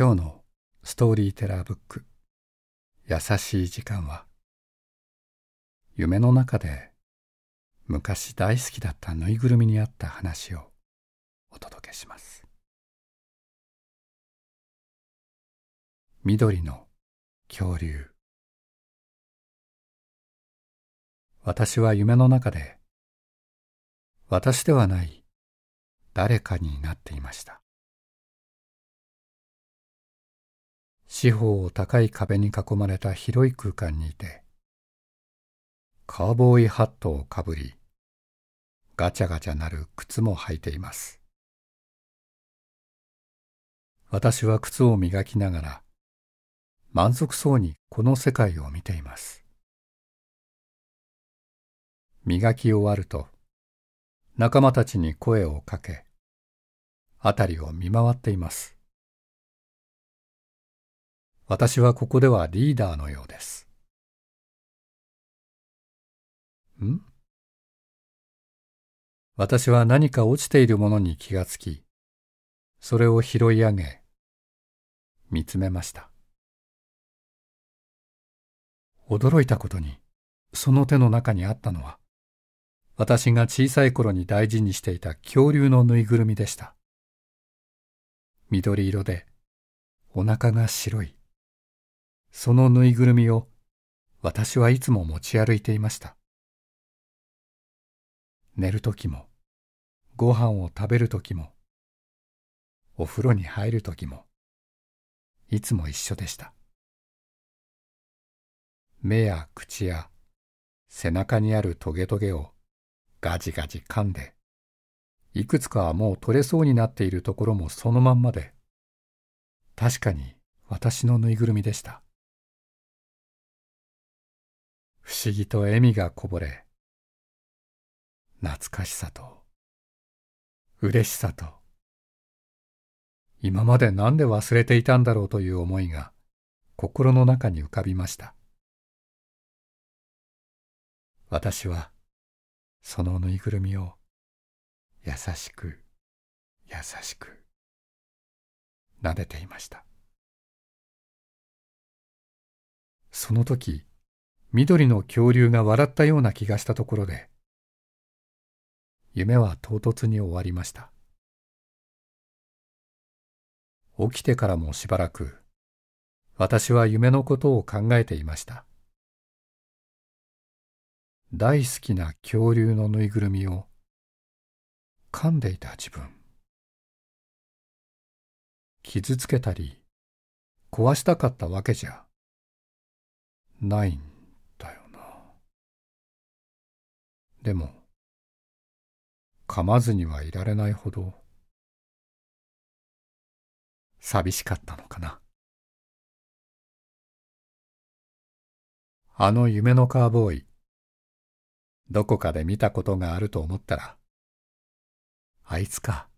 今日のストーリーテラーブック。優しい時間は。夢の中で昔大好きだったぬいぐるみにあった話をお届けします。緑の恐竜。私は夢の中で私ではない誰かになっていました。四方を高い壁に囲まれた広い空間にいてカーボーイハットをかぶりガチャガチャなる靴も履いています。私は靴を磨きながら満足そうにこの世界を見ています。磨き終わると仲間たちに声をかけ辺りを見回っています。私はここではリーダーのようです。ん？私は何か落ちているものに気がつき、それを拾い上げ、見つめました。驚いたことに、その手の中にあったのは、私が小さい頃に大事にしていた恐竜のぬいぐるみでした。緑色で、お腹が白い。そのぬいぐるみを私はいつも持ち歩いていました。寝るときも、ご飯を食べるときも、お風呂に入るときも、いつも一緒でした。目や口や背中にあるトゲトゲをガジガジ噛んで、いくつかはもう取れそうになっているところもそのまんまで、確かに私のぬいぐるみでした。思議と笑みがこぼれ、懐かしさと、嬉しさと、今まで何で忘れていたんだろうという思いが心の中に浮かびました。私は、そのぬいぐるみを優しく、優しく、撫でていました。その時、緑の恐竜が笑ったような気がしたところで、夢は唐突に終わりました。起きてからもしばらく、私は夢のことを考えていました。大好きな恐竜のぬいぐるみを噛んでいた自分。傷つけたり壊したかったわけじゃないんでも、噛まずにはいられないほど、寂しかったのかな。あの夢のカーボーイ、どこかで見たことがあると思ったら、あいつか。